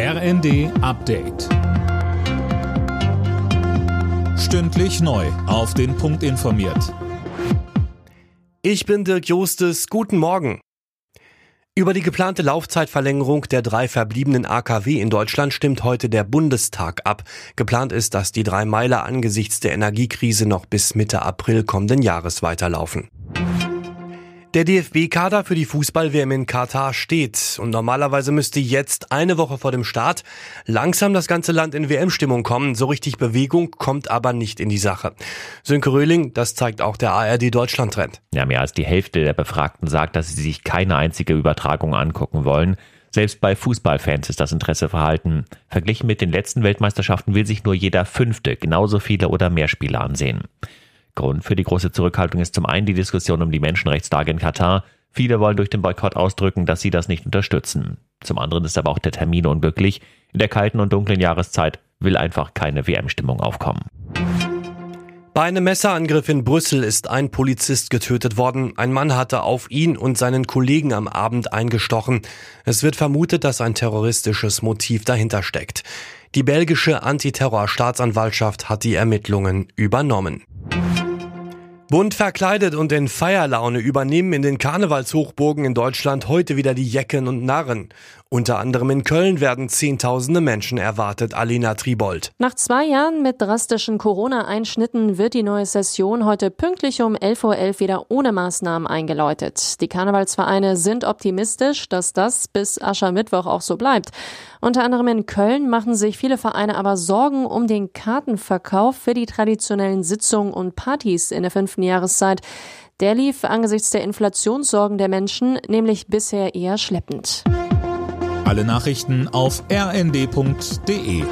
RND Update. Stündlich neu. Auf den Punkt informiert. Ich bin Dirk Jostes. Guten Morgen. Über die geplante Laufzeitverlängerung der drei verbliebenen AKW in Deutschland stimmt heute der Bundestag ab. Geplant ist, dass die drei Meiler angesichts der Energiekrise noch bis Mitte April kommenden Jahres weiterlaufen. Der DFB-Kader für die Fußball-WM in Katar steht und normalerweise müsste jetzt eine Woche vor dem Start langsam das ganze Land in WM-Stimmung kommen. So richtig Bewegung kommt aber nicht in die Sache. Sönke Röhling, das zeigt auch der ARD Deutschland-Trend. Ja, mehr als die Hälfte der Befragten sagt, dass sie sich keine einzige Übertragung angucken wollen. Selbst bei Fußballfans ist das Interesse verhalten. Verglichen mit den letzten Weltmeisterschaften will sich nur jeder Fünfte genauso viele oder mehr Spiele ansehen. Grund für die große Zurückhaltung ist zum einen die Diskussion um die Menschenrechtslage in Katar. Viele wollen durch den Boykott ausdrücken, dass sie das nicht unterstützen. Zum anderen ist aber auch der Termin unglücklich. In der kalten und dunklen Jahreszeit will einfach keine WM-Stimmung aufkommen. Bei einem Messerangriff in Brüssel ist ein Polizist getötet worden. Ein Mann hatte auf ihn und seinen Kollegen am Abend eingestochen. Es wird vermutet, dass ein terroristisches Motiv dahinter steckt. Die belgische Antiterror-Staatsanwaltschaft hat die Ermittlungen übernommen. Bunt verkleidet und in Feierlaune übernehmen in den Karnevalshochburgen in Deutschland heute wieder die Jecken und Narren. Unter anderem in Köln werden Zehntausende Menschen erwartet, Alina Tribold. Nach zwei Jahren mit drastischen Corona-Einschnitten wird die neue Session heute pünktlich um 11.11 Uhr wieder ohne Maßnahmen eingeläutet. Die Karnevalsvereine sind optimistisch, dass das bis Aschermittwoch auch so bleibt. Unter anderem in Köln machen sich viele Vereine aber Sorgen um den Kartenverkauf für die traditionellen Sitzungen und Partys in der fünften Jahreszeit. Der lief angesichts der Inflationssorgen der Menschen nämlich bisher eher schleppend. Alle Nachrichten auf rnd.de